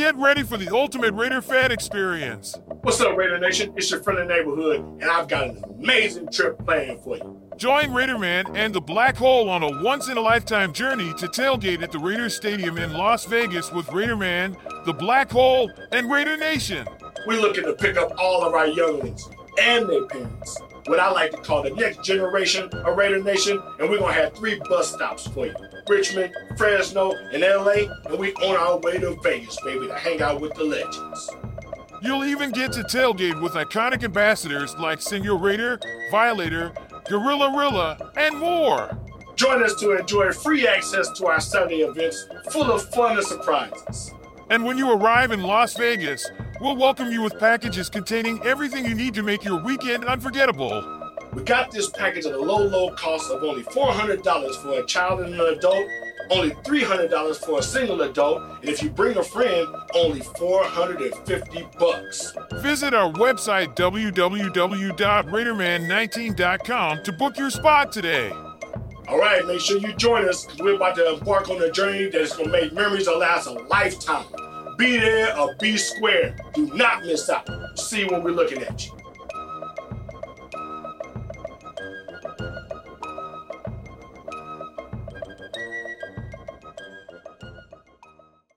get ready for the ultimate Raider fan experience. What's up, Raider Nation? It's your friendly neighborhood, and I've got an amazing trip planned for you. Join Raiderman and the Black Hole on a once in a lifetime journey to tailgate at the Raiders Stadium in Las Vegas with Raiderman, the Black Hole, and Raider Nation. We're looking to pick up all of our younglings and their parents, what I like to call the next generation of Raider Nation, and we're gonna have three bus stops for you. Richmond, Fresno, and LA, and we on our way to Vegas, baby, to hang out with the legends. You'll even get to tailgate with iconic ambassadors like Senor Raider, Violator, Gorilla Rilla, and more. Join us to enjoy free access to our Sunday events full of fun and surprises. And when you arrive in Las Vegas, we'll welcome you with packages containing everything you need to make your weekend unforgettable. We got this package at a low, low cost of only $400 for a child and an adult, only $300 for a single adult, and if you bring a friend, only 450 bucks. Visit our website www.raiderman19.com to book your spot today. All right, make sure you join us because we're about to embark on a journey that's going to make memories that last a lifetime. Be there or be square. Do not miss out. See when we're looking at you.